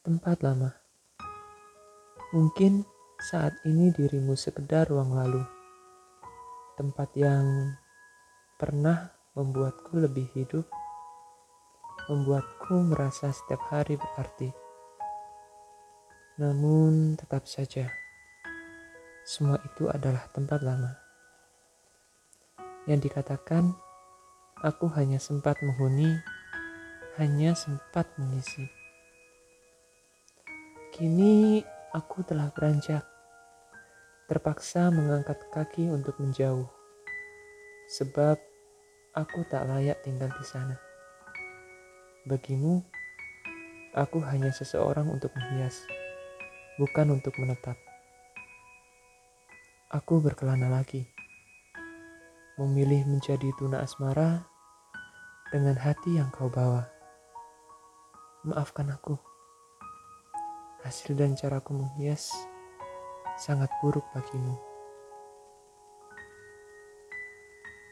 Tempat lama. Mungkin saat ini dirimu sekedar ruang lalu. Tempat yang pernah membuatku lebih hidup, membuatku merasa setiap hari berarti. Namun tetap saja, semua itu adalah tempat lama. Yang dikatakan, aku hanya sempat menghuni, hanya sempat mengisi. Kini aku telah beranjak, terpaksa mengangkat kaki untuk menjauh, sebab aku tak layak tinggal di sana. Bagimu, aku hanya seseorang untuk menghias, bukan untuk menetap. Aku berkelana lagi, memilih menjadi tuna asmara dengan hati yang kau bawa. Maafkan aku. Hasil dan caraku menghias sangat buruk bagimu.